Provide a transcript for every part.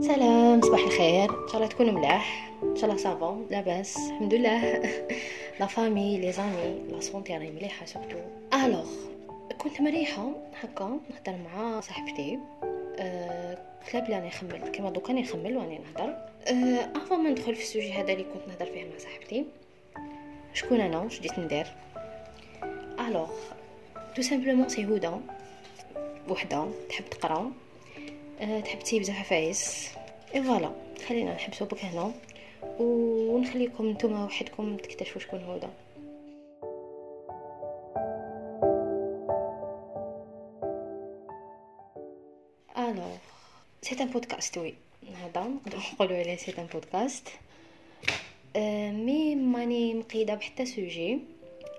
سلام صباح الخير. إن شاء الله تكونوا ملاح. إن شاء الله صافون لاباس الحمد لله. la famille les amis la santé راهي مليحه surtout alors كنت مريحه هكا نهضر مع صاحبتي. أه قلت بلي راني نخمل كيما دوكا راني نخمل وراني نهضر. أه avant ما ندخل في ال sujet هذا اللي كنت نهضر فيه مع صاحبتي شكون أنا؟ واش جيت ندير؟ alors tout simplement c'est هدى وحدة. تحب تقرأ؟ أه تحب تسيب بزاف عفايس et voilà. خلينا نحبسو برك هنا. ونخليكم نتوما وحدكم تكتشفوا شكون هدى alors. c'est un podcast oui. هذا. نقدروا نقولوا عليه c'est un podcast. mais ماني مقيدة بحتى sujet.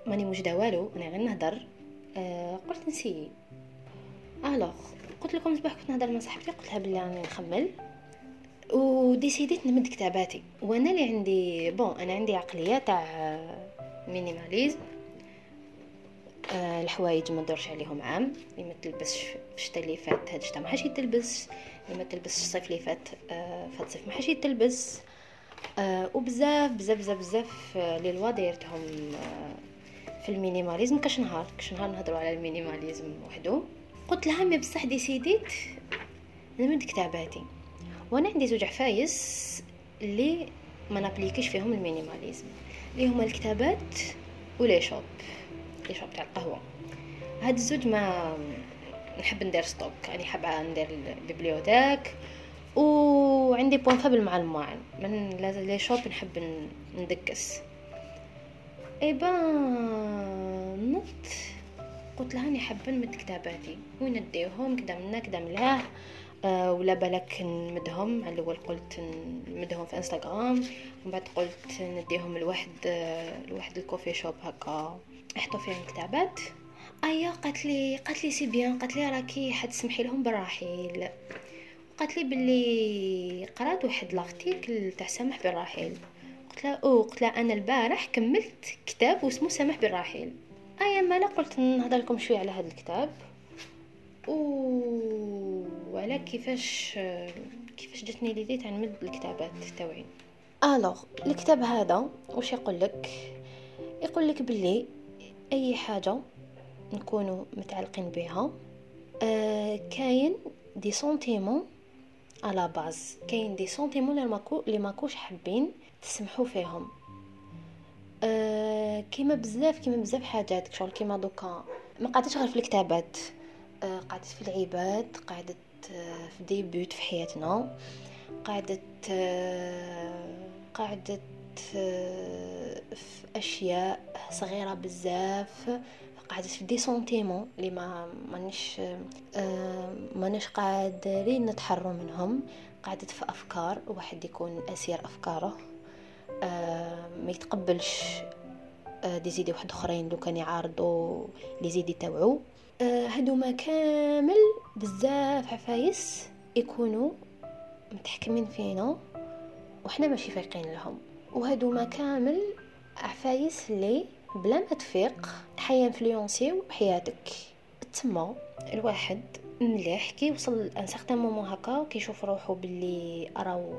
ماني محددة والو. أنا غير نهضر. أه قلت نسي alors. قلت لكم صباح كنت نهضر مع صاحبتي قلت لها بلي راني نخمل. وديسيديت نمد كتاباتي. وأنا اللي عندي bon أنا عندي عقلية تاع minimalisme. أه الحوايج ما ندورش عليهم عام. اللي ما تلبسش في الشتا اللي فات هاد الشتا ما حاش يتلبس. اللي ما تلبسش الصيف اللي فات أه فهاد الصيف ما حاش يتلبس. أه وبزاف بزاف بزاف بزاف لي لوا دايرتهم في ال minimalisme. كاش نهار كاش نهار نهضروا على ال minimalisme وحده قلت لها mais بصح ديسيديت نمد كتاباتي وأنا عندي زوج عفايس اللي ما نابليكيش فيهم ال minimalisme. اللي هما الكتابات و les chopes. les chopes تاع القهوة. هاد الزوج ما نحب ندير stock. يعني حابة ندير ال bibliothèque وعندي بوان فابل مع الماعن. من لي شوب نحب ندكس. إي بان نط قلت لها أني حابة نمد كتاباتي وين نديهم كدا منا كدا ملاه أه ولا بالك نمدهم. على الأول قلت نمدهم في إنستغرام ومن بعد قلت نديهم لواحد لواحد الكوفي شوب هكا. يحطوا فيهم كتابات ايا قالت لي قالت لي سي بيان قالت لي راكي حتسمحي لهم بالرحيل. قالت لي باللي قرات واحد l'article تاع سامح بالرحيل. قلت لها أو قلت لها أنا البارح كملت كتاب واسمه سامح بالرحيل. ايا ما قلت نهضر لكم شوية على هذا الكتاب. وعلى كيفاش كيفاش جاتني l'idée تاع نمد الكتابات تاوعي alors الكتاب هذا واش يقول لك؟ يقول لك باللي أي حاجة نكونوا متعلقين بها آه كاين des sentiments à la base. كاين des sentiments اللي ماكو اللي ماكوش حابين تسمحوا فيهم. أه كيما بزاف كيما بزاف حاجات شغل كيما دوكا. ما قعدتش غير في الكتابات. أه قعدت في العباد قعدت أه في des buts في حياتنا. قعدت قعدت في أشياء صغيرة بزاف. قعدت في des sentiments اللي ما مانيش مانيش قادرين نتحروا منهم. قعدت في أفكار واحد يكون أسير أفكاره. آه ما يتقبلش آه des idées واحد أخرين لو كان يعارضوا les idées تاوعو. آه هادوما كامل بزاف عفايس يكونوا متحكمين فينا وحنا ماشي فايقين لهم. وهادوما كامل عفايس اللي بلا ما تفيق حينفلونسيو بحياتك تما الواحد مليح كي يوصل ان سارتان مومون هكا كيشوف روحو باللي راهو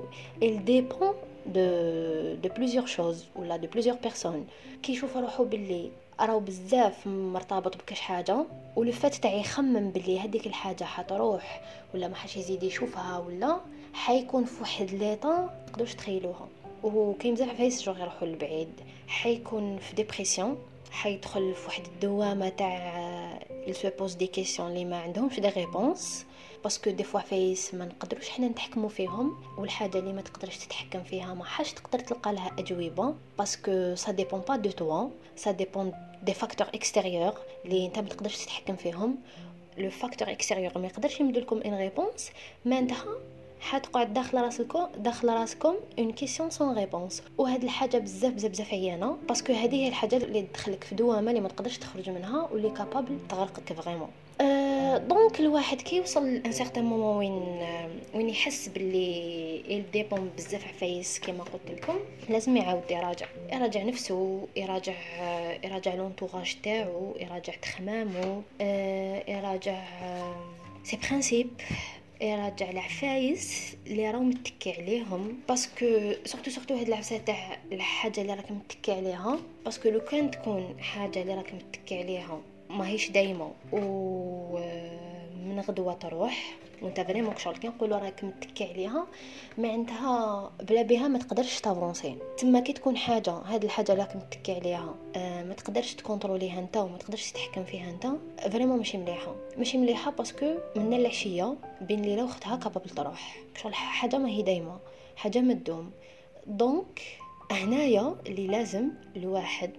il dépend de de plusieurs choses ولا de plusieurs personnes كيشوف روحو باللي راهو بزاف مرتبط بكاش حاجة ولو فات تاع يخمم باللي هذيك الحاجة حتروح ولا ما حاش يزيد يشوفها ولا حيكون في واحد l'état تقدروش تخيلوها وكاين بزاف عفايس جو يروحوا لبعيد حيكون في dépression حيدخل في واحد الدوامه تاع il se pose اللي ما عندهمش des réponses parce que des fois عفايس ما نقدروش حنا نتحكموا فيهم والحاجة اللي ما تقدرش تتحكم فيها ما حاش تقدر تلقى لها أجوبة parce que ça dépend pas de toi ça dépend des facteurs extérieurs اللي انت ما تقدرش تتحكم فيهم. le facteur extérieur ما يقدرش يمد لكم une réponse معناتها حتقعد داخل راسكم داخل راسكم une question sans réponse وهاد الحاجة بزاف بزاف بزاف عيانة parce que هذه هي الحاجة اللي تدخلك في دوامة اللي ما تقدرش تخرج منها واللي capable تغرقك vraiment donc الواحد كي يوصل un certain moment وين وين يحس باللي il dépend بزاف عفايس كما قلت لكم. لازم يعاود يراجع. يراجع نفسه يراجع يراجع l'entourage تاعو يراجع تخمامو أه يراجع ses principes يراجع العفايس اللي راهو متكي عليهم. parce que surtout surtout هاد العفسة تاع الحاجة اللي راك متكي عليها. parce que لو كان تكون حاجة اللي راك متكي عليها. ماهيش دايما. و من غدوة تروح وانت vraiment شغل كي نقولوا راك متكي عليها معناتها بلا بها ما تقدرش تavancer. تما كي تكون حاجة هاد الحاجة راك متكي عليها آه ما تقدرش تcontrôler يها انت وما تقدرش تتحكم فيها انت vraiment ماشي مليحة. ماشي مليحة parce que من العشية بين ليلة وختها capable تروح. شغل حاجة ما هي دايما حاجة ما تدوم. donc هنايا اللي لازم الواحد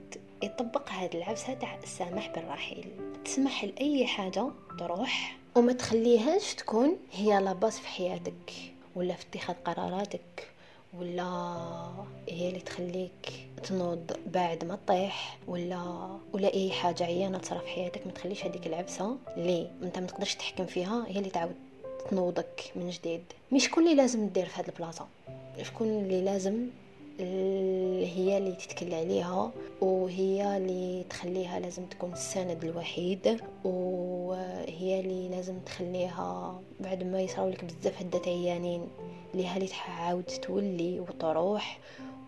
يطبق هاد العفسة تاع السماح بالرحيل. تسمح لأي حاجة تروح وما تخليهاش تكون هي la base في حياتك ولا في اتخاذ قراراتك ولا هي اللي تخليك تنوض بعد ما تطيح ولا ولا أي حاجة عيانة تصرا في حياتك ما تخليش هذيك العبسه اللي أنت ما تقدرش تحكم فيها هي اللي تعاود تنوضك من جديد. مش شكون اللي لازم دير في هذه البلاصة شكون اللي لازم هي اللي تتكل عليها وهي اللي تخليها لازم تكون السند الوحيد وهي اللي لازم تخليها بعد ما يصراو لك بزاف هدات عيانين اللي هالي تعاود تولي وتروح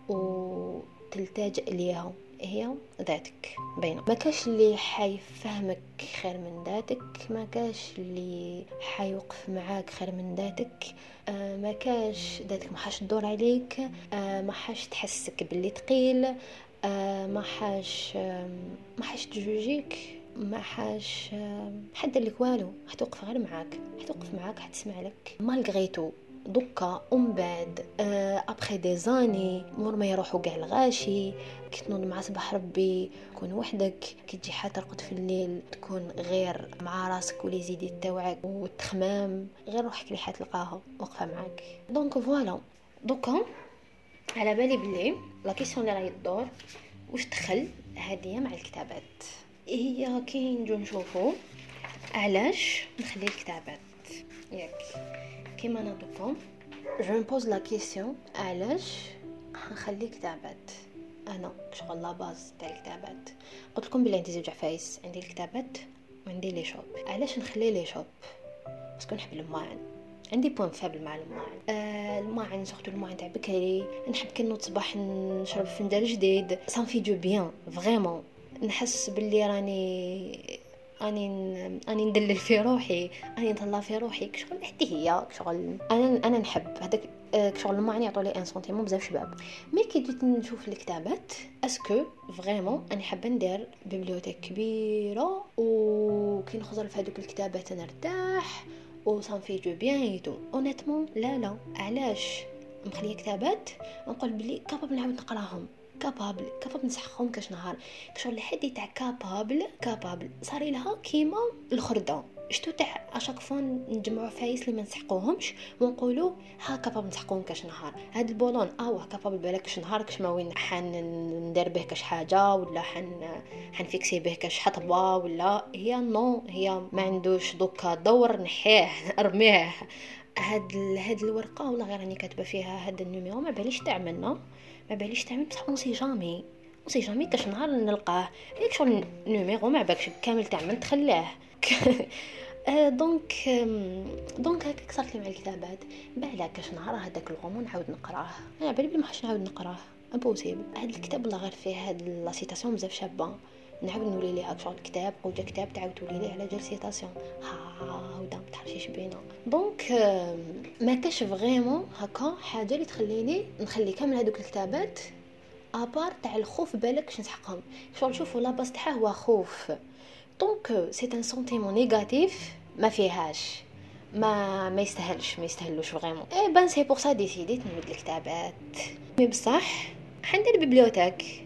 وتلتجئ ليها هي ذاتك بينه ما كاش اللي حيفهمك خير من ذاتك ما كاش اللي حيوقف معاك خير من ذاتك آه ما كاش ذاتك ما حاش تدور عليك آه ما حاش تحسك باللي تقيل آه ما حاش ما حاش تجوجيك ما حاش حد لك والو حتوقف غير معاك حتوقف معاك حتسمع لك. مالغريتو دوكا ومن بعد après des années مور ما يروحوا كاع الغاشي كي تنوض مع صباح ربي تكون وحدك كي تجي حتى ترقد في الليل تكون غير مع راسك و les idées تاوعك والتخمام غير روحك اللي حتلقاها واقفة معاك. donc voilà. دوكا على بالي بلي la question اللي راهي تدور واش دخل هادية مع الكتابات؟ هي كي نجو نشوفو علاش نخلي الكتابات؟ ياك. كيما دوكا je pose la question علاش نخلي كتابات أنا شغل la base تاع الكتابات. قلت لكم بلي عندي زوج عفايس عندي الكتابات وعندي les chopes علاش نخلي les chopes parce que نحب الماعن. عندي point faible مع الماعن. آه الماعن surtout الماعن تاع بكري. نحب كي نوض صباح نشرب فنجان جديد. ça me fait du bien vraiment نحس باللي راني أني أني ندلل في روحي أني نطلع في روحي كشغل حتى هي كشغل أنا أنا نحب. هذاك كشغل ما يعطوا لي ان سونتيمون بزاف شباب. مي كي جيت نشوف الكتابات أسكو فريمون أنا حابه ندير بيبليوتيك كبيرة وكي نخزر في هذوك الكتابات نرتاح و في جو بيان ايتو اونيتمون لا لا. علاش؟ مخلية كتابات نقول بلي كابابل نعاود نقراهم. كابابل كابابل نسحقهم كاش نهار. كشغل الحد تاع كابابل كابابل. صار لها كيما الخردة. شتو تاع اشاك فوا نجمعوا فايس اللي ما نسحقوهمش ونقولوا ها كابابل نسحقوهم كاش نهار. هاد البولون اوه كابابل بالك كاش نهار كاش ما وين حن ندير به كاش حاجة ولا حن حنفيكسي به كاش حطبة ولا هي نو هي ما عندوش دوكا دور نحيه ارميه هاد هاد الورقة ولا غير راني كاتبة فيها هاد النيميرو ما باليش تعملنا ما باليش تعمل بصح اون سي جامي اون سي جامي كاش نهار نلقاه. ليك شغل نيميرو ما بالكش كامل تعمل تخلاه. دونك دونك هكاك صارت لي مع الكتابات بعد كاش نهار هذاك الغومون نعاود نقراه. أنا بالي بلي ما حش نعاود نقراه. امبوسيبل هاد الكتاب والله غير فيه هاد لا سيتاسيون بزاف شابة. نعاود نولي ليها شغل كتاب وجا كتاب تعاود تولي ليه على جال سيتاسيون ها ودا متحرشيش بينا. دونك ما كاش فريمون هكا حاجة اللي تخليني نخلي كامل هذوك الكتابات ابار تاع الخوف بالك باش نسحقهم. شغل شوفوا لاباس تاعها هو خوف. دونك سي ان سونتيمون نيجاتيف ما فيهاش. ما ما يستاهلش ما يستاهلوش فريمون اي بان سي بور سا ديسيديت نمد الكتابات. مي بصح حندير بيبليوتيك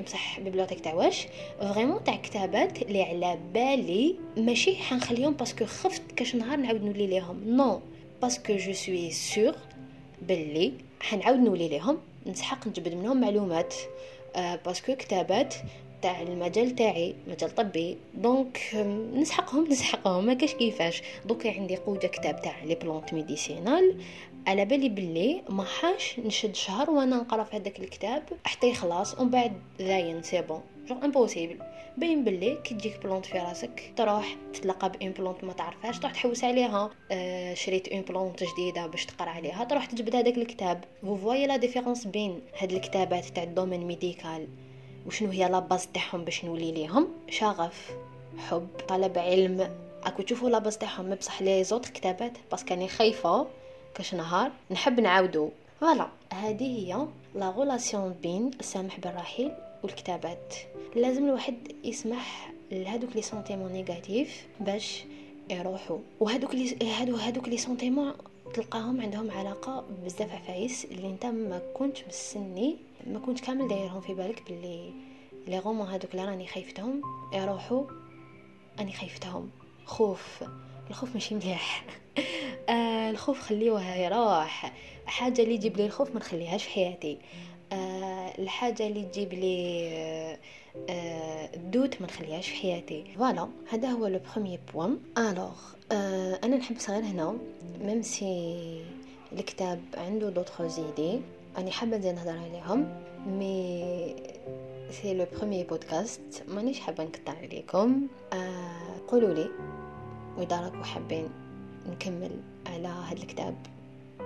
بصح بيبليوتيك تاع واش vraiment تاع كتابات اللي على بالي ماشي حنخليهم parce que خفت كاش نهار نعاود نولي ليهم. non parce que je suis sûre باللي حنعاود نولي ليهم نسحق نجبد منهم معلومات. آه parce que كتابات تاع المجال تاعي مجال طبي. donc نسحقهم نسحقهم ما كاش كيفاش. دوك عندي قوجه كتاب تاع les plantes médicinales. على بالي باللي ما حاش نشد شهر وأنا نقرا في هذاك الكتاب حتى يخلص ومن بعد زاين c'est bon جو impossible باين باللي كي تجيك plante في راسك تروح تتلقى بان plante ما تعرفهاش تروح تحوس عليها. آه شريت une plante جديدة باش تقرا عليها تروح تجبد هذاك الكتاب. vous voyez la différence بين هاد الكتابات تاع ال domaine médical وشنو هي la base تاعهم باش نولي ليهم؟ شغف حب طلب علم. أكو تشوفوا la base تاعهم بصح les autres كتابات parce que راني خايفة. كاش نهار نحب نعاودو. voilà هذه هي la relation بين السامح بالرحيل والكتابات. لازم الواحد يسمح لهذوك les sentiments négatifs باش يروحوا وهذوك لي هادو هذوك les sentiments تلقاهم عندهم علاقة بزاف عفايس اللي انت ما كنتش مستني ما كنت كامل دايرهم في بالك باللي vraiment هذوك اللي راني خايفتهم يروحوا أني خايفتهم. خوف. الخوف ماشي مليح. الخوف خليوه يروح حاجة اللي تجيب لي الخوف ما نخليهاش في حياتي. آه الحاجة اللي تجيب لي آه ال doute ما نخليهاش في حياتي. voilà هذا هو le premier point alors أنا نحب صغير هنا même si الكتاب عنده d'autres idées اني حابة نزيد نهضر عليهم mais c'est le premier podcast مانيش حابة نقطع عليكم. آه قولوا لي وإذا راكم حابين نكمل. على هذا الكتاب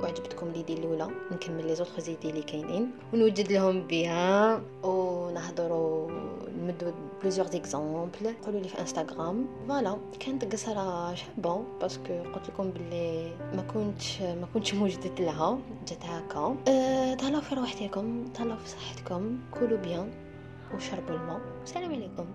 وعجبتكم l'idée الأولى نكمل les autres idées اللي كاينين. ونوجد لهم بها ونهضروا نمدوا plusieurs exemples قولوا لي في إنستغرام. voilà كانت قصره شابة. parce que قلت لكم باللي ما كنتش ما كنتش موجدت لها. جات هكا. أه تهلاو في روحتكم تهلاو في صحتكم. كلوا bien وشربوا الماء. السلام عليكم.